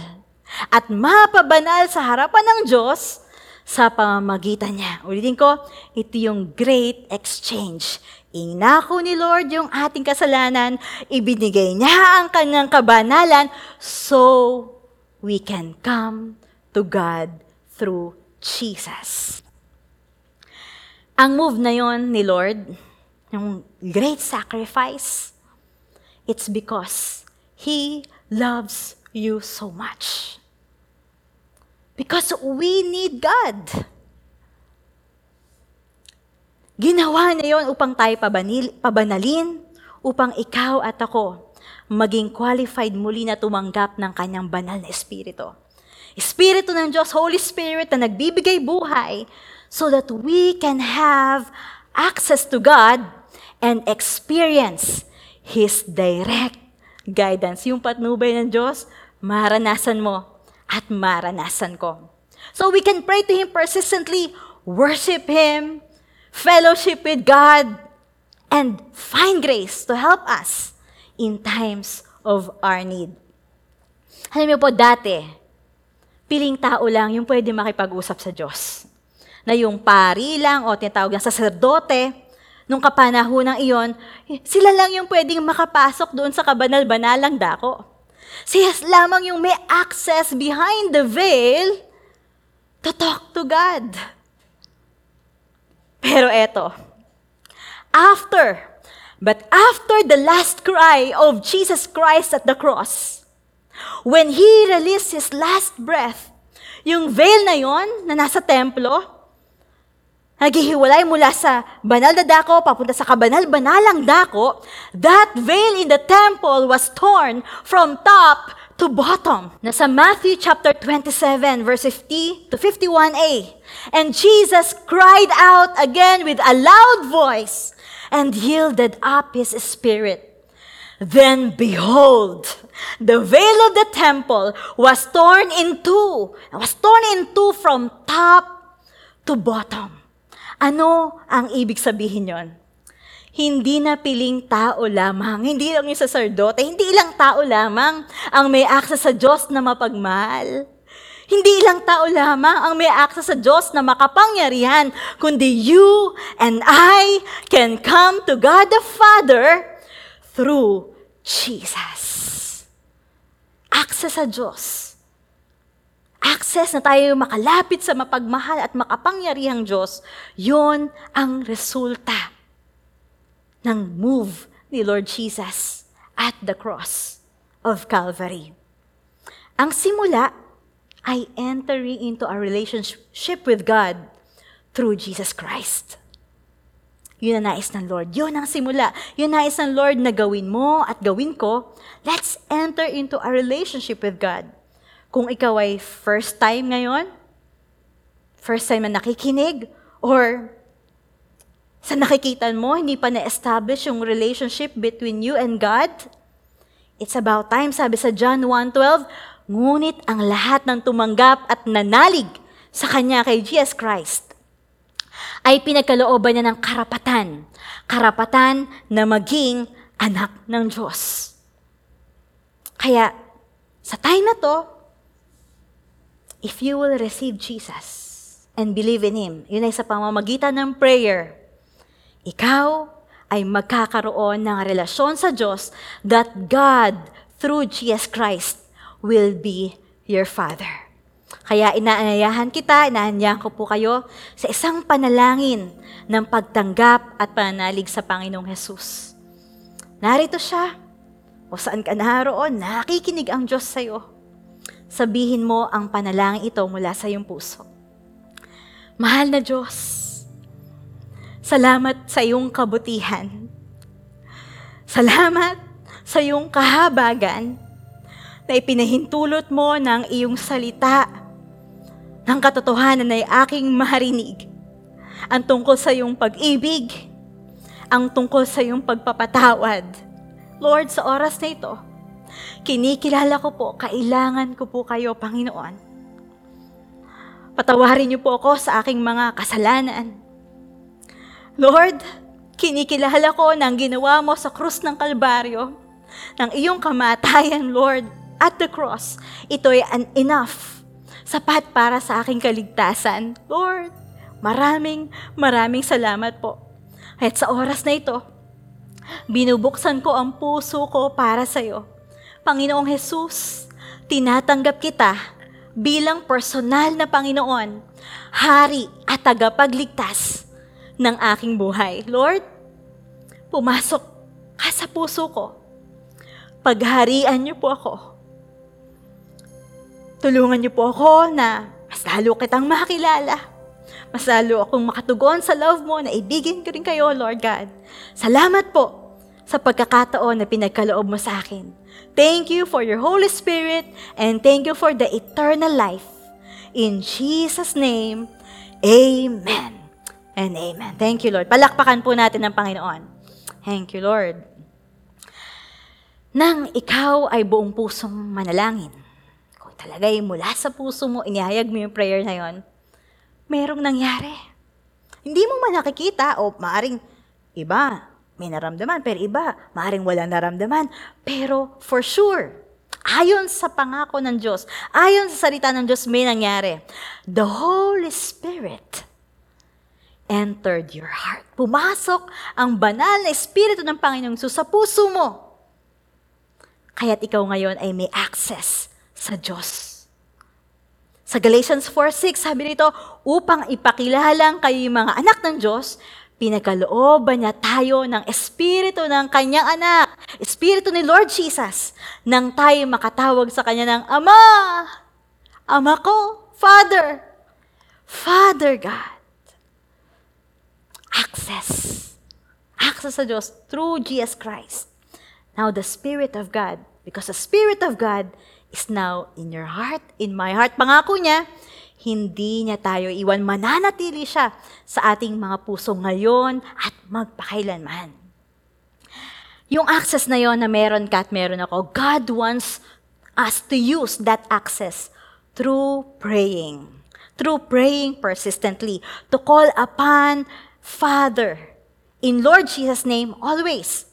At mapabanal sa harapan ng Diyos sa pamamagitan niya. Ulitin ko, ito yung great exchange. Inako ni Lord yung ating kasalanan, ibinigay niya ang kanyang kabanalan so we can come to God through Jesus. Ang move na yon ni Lord, yung great sacrifice, it's because He loves you so much. Because we need God. Ginawa niya yon upang tayo pabanalin, upang ikaw at ako maging qualified muli na tumanggap ng kanyang banal na Espiritu. Espiritu ng Diyos, Holy Spirit na nagbibigay buhay so that we can have access to God and experience His direct guidance. Yung patnubay ng Diyos, maranasan mo at maranasan ko. So we can pray to Him persistently, worship Him, fellowship with God, and find grace to help us in times of our need. Alam niyo po, dati, piling tao lang yung pwede makipag-usap sa Diyos na yung pari lang o tinatawag na saserdote, nung kapanahon ng iyon, sila lang yung pwedeng makapasok doon sa kabanal-banalang dako. Siya lamang yung may access behind the veil to talk to God. Pero eto, after, but after the last cry of Jesus Christ at the cross, when He released His last breath, yung veil na yon na nasa templo, naghihiwalay mula sa banal na dako papunta sa kabanal-banalang dako, that veil in the temple was torn from top to bottom. Nasa Matthew chapter 27 verse 50 to 51a. And Jesus cried out again with a loud voice and yielded up his spirit. Then behold, the veil of the temple was torn in two. Was torn in two from top to bottom. Ano ang ibig sabihin yon? hindi na piling tao lamang, hindi lang yung sacerdote, hindi ilang tao lamang ang may access sa Diyos na mapagmahal. Hindi ilang tao lamang ang may access sa Diyos na makapangyarihan, kundi you and I can come to God the Father through Jesus. Access sa Diyos. Access na tayo makalapit sa mapagmahal at makapangyarihang Diyos, yon ang resulta ng move ni Lord Jesus at the cross of Calvary. Ang simula ay entering into a relationship with God through Jesus Christ. Yun ang nais ng Lord. Yun ang simula. Yun ang nais ng Lord na gawin mo at gawin ko. Let's enter into a relationship with God. Kung ikaw ay first time ngayon, first time na nakikinig, or sa nakikita mo, hindi pa na-establish yung relationship between you and God, it's about time, sabi sa John 1.12, ngunit ang lahat ng tumanggap at nanalig sa Kanya kay Jesus Christ ay pinagkalooban niya ng karapatan. Karapatan na maging anak ng Diyos. Kaya, sa time na to, if you will receive Jesus and believe in Him, yun ay sa pamamagitan ng prayer, ikaw ay magkakaroon ng relasyon sa Diyos that God, through Jesus Christ, will be your Father. Kaya inaanyayahan kita, inaanyayahan ko po kayo sa isang panalangin ng pagtanggap at pananalig sa Panginoong Hesus. Narito siya, o saan ka naroon, nakikinig ang Diyos sa iyo. Sabihin mo ang panalangin ito mula sa iyong puso. Mahal na Diyos, salamat sa iyong kabutihan. Salamat sa iyong kahabagan na ipinahintulot mo ng iyong salita ng katotohanan ay aking maharinig. Ang tungkol sa iyong pag-ibig, ang tungkol sa iyong pagpapatawad. Lord, sa oras na ito, kinikilala ko po, kailangan ko po kayo, Panginoon. Patawarin niyo po ako sa aking mga kasalanan. Lord, kinikilala ko ng ginawa mo sa krus ng Kalbaryo, ng iyong kamatayan, Lord, at the cross, ito ay enough, sapat para sa aking kaligtasan. Lord, maraming, maraming salamat po. At sa oras na ito, binubuksan ko ang puso ko para sa iyo. Panginoong Jesus, tinatanggap kita bilang personal na Panginoon, Hari at tagapagligtas ng aking buhay. Lord, pumasok ka sa puso ko. Pagharian niyo po ako Tulungan niyo po ako na mas lalo kitang makilala. Mas lalo akong makatugon sa love mo na ibigin ko rin kayo, Lord God. Salamat po sa pagkakataon na pinagkaloob mo sa akin. Thank you for your Holy Spirit and thank you for the eternal life. In Jesus' name, Amen and Amen. Thank you, Lord. Palakpakan po natin ang Panginoon. Thank you, Lord. Nang ikaw ay buong pusong manalangin, talaga yung mula sa puso mo, inihayag mo yung prayer na yon, merong nangyari. Hindi mo man nakikita o maaring iba, may naramdaman, pero iba, maaring wala naramdaman. Pero for sure, ayon sa pangako ng Diyos, ayon sa salita ng Diyos, may nangyari. The Holy Spirit entered your heart. Pumasok ang banal na Espiritu ng Panginoong Jesus sa puso mo. Kaya't ikaw ngayon ay may access sa Diyos. Sa Galatians 4.6, sabi nito, upang ipakilalang kayo mga anak ng Diyos, pinagkalooban niya tayo ng Espiritu ng kanyang anak, Espiritu ni Lord Jesus, nang tayo makatawag sa kanya ng Ama, Ama ko, Father, Father God. Access. Access sa Diyos through Jesus Christ. Now the Spirit of God, because the Spirit of God is now in your heart, in my heart. Pangako niya, hindi niya tayo iwan. Mananatili siya sa ating mga puso ngayon at magpakailanman. Yung access na yon na meron ka at meron ako, God wants us to use that access through praying. Through praying persistently, to call upon Father in Lord Jesus' name always.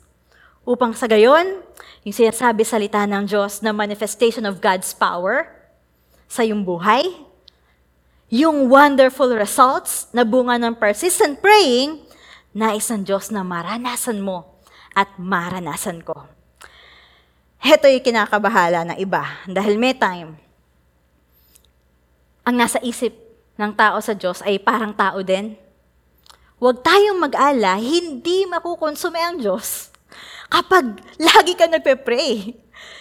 Upang sa gayon, yung sinasabi salita ng Diyos na manifestation of God's power sa iyong buhay, yung wonderful results na bunga ng persistent praying, nais ng Diyos na maranasan mo at maranasan ko. Heto yung kinakabahala ng iba dahil may time, ang nasa isip ng tao sa Diyos ay parang tao din. Huwag tayong mag-ala, hindi makukonsume ang Diyos kapag lagi ka nagpe-pray.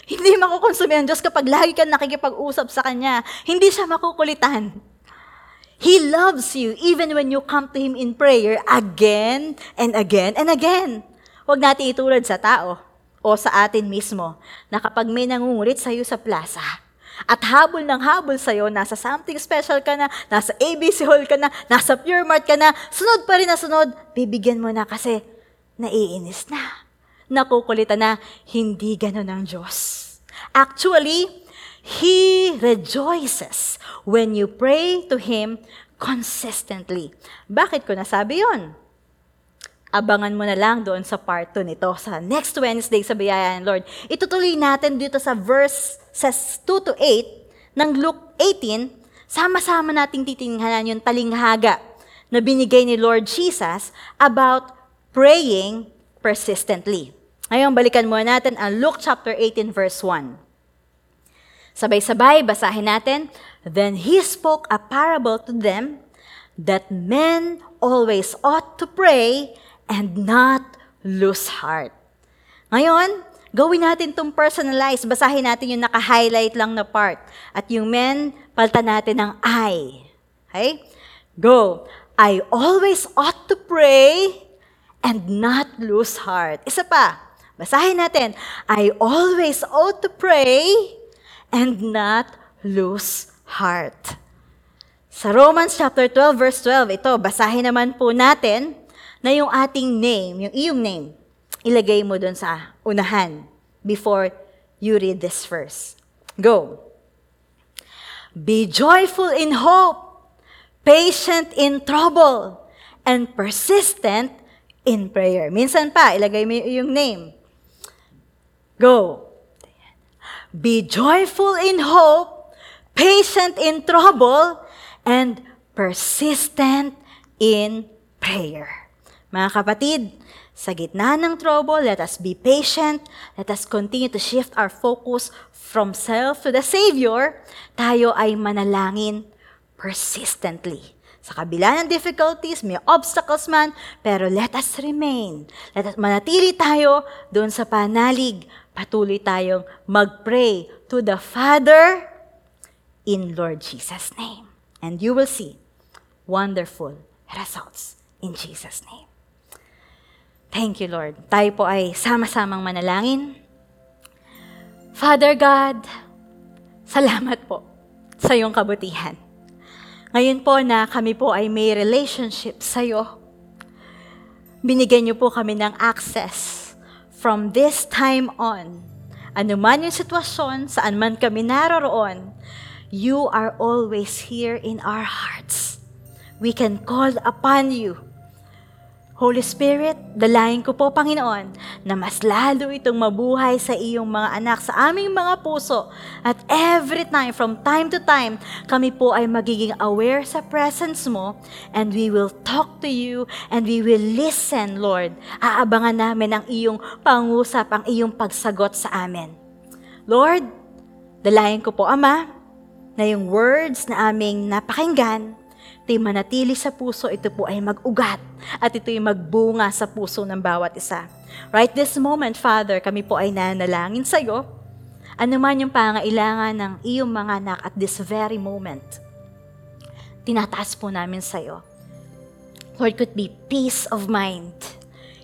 Hindi makukonsume ang Diyos kapag lagi ka nakikipag-usap sa Kanya. Hindi siya makukulitan. He loves you even when you come to Him in prayer again and again and again. Huwag natin itulad sa tao o sa atin mismo na kapag may nangungulit sa iyo sa plaza, at habol ng habol sa'yo, nasa something special ka na, nasa ABC Hall ka na, nasa Pure Mart ka na, sunod pa rin na sunod, bibigyan mo na kasi naiinis na. Nakukulitan na, hindi ganun ang Diyos. Actually, He rejoices when you pray to Him consistently. Bakit ko nasabi yon? Abangan mo na lang doon sa part 2 nito, sa next Wednesday sa Biyaya ng Lord. Itutuloy natin dito sa verse says 2 to 8 ng Luke 18, sama-sama nating titingnan yung talinghaga na binigay ni Lord Jesus about praying persistently. Ngayon, balikan muna natin ang Luke chapter 18 verse 1. Sabay-sabay, basahin natin. Then he spoke a parable to them that men always ought to pray and not lose heart. Ngayon, gawin natin itong personalize. Basahin natin yung naka-highlight lang na part. At yung men, palta natin ng I. Okay? Go. I always ought to pray and not lose heart. Isa pa. Basahin natin. I always ought to pray and not lose heart. Sa Romans chapter 12 verse 12, ito, basahin naman po natin na yung ating name, yung iyong name, ilagay mo doon sa unahan before you read this verse. Go. Be joyful in hope, patient in trouble, and persistent in prayer. Minsan pa, ilagay mo yung name. Go. Be joyful in hope, patient in trouble, and persistent in prayer. Mga kapatid, sa gitna ng trouble, let us be patient. Let us continue to shift our focus from self to the Savior. Tayo ay manalangin persistently. Sa kabila ng difficulties, may obstacles man, pero let us remain. Let us manatili tayo doon sa panalig. Patuloy tayong mag-pray to the Father in Lord Jesus' name. And you will see wonderful results in Jesus' name. Thank you, Lord. Tayo po ay sama-samang manalangin. Father God, salamat po sa iyong kabutihan. Ngayon po na kami po ay may relationship sa iyo, binigyan niyo po kami ng access from this time on. Ano man yung sitwasyon, saan man kami naroroon, you are always here in our hearts. We can call upon you Holy Spirit, dalayan ko po, Panginoon, na mas lalo itong mabuhay sa iyong mga anak, sa aming mga puso. At every time, from time to time, kami po ay magiging aware sa presence mo and we will talk to you and we will listen, Lord. Aabangan namin ang iyong pangusap, ang iyong pagsagot sa amin. Lord, dalayan ko po, Ama, na yung words na aming napakinggan, ito'y manatili sa puso, ito po ay mag-ugat at ito'y magbunga sa puso ng bawat isa. Right this moment, Father, kami po ay nanalangin sa iyo. Ano man yung pangailangan ng iyong mga anak at this very moment, tinataas po namin sa iyo. Lord, could be peace of mind.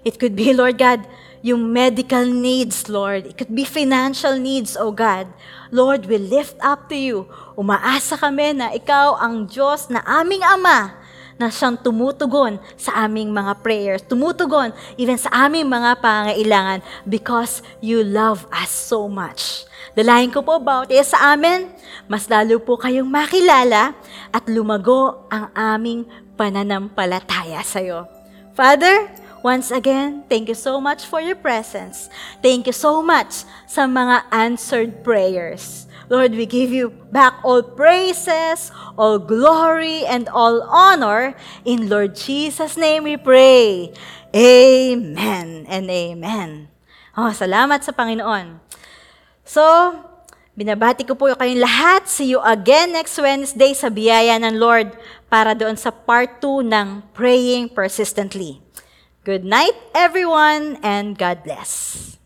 It could be, Lord God, yung medical needs, Lord. It could be financial needs, O God. Lord, we lift up to you. Umaasa kami na ikaw ang Diyos na aming Ama na siyang tumutugon sa aming mga prayers, tumutugon even sa aming mga pangailangan because you love us so much. Dalahin ko po eh, sa amin, mas lalo po kayong makilala at lumago ang aming pananampalataya sa iyo. Father, Once again, thank you so much for your presence. Thank you so much sa mga answered prayers. Lord, we give you back all praises, all glory, and all honor. In Lord Jesus' name we pray. Amen and amen. Oh, salamat sa Panginoon. So, binabati ko po kayong lahat. See you again next Wednesday sa biyaya ng Lord para doon sa part 2 ng Praying Persistently. Good night, everyone, and God bless.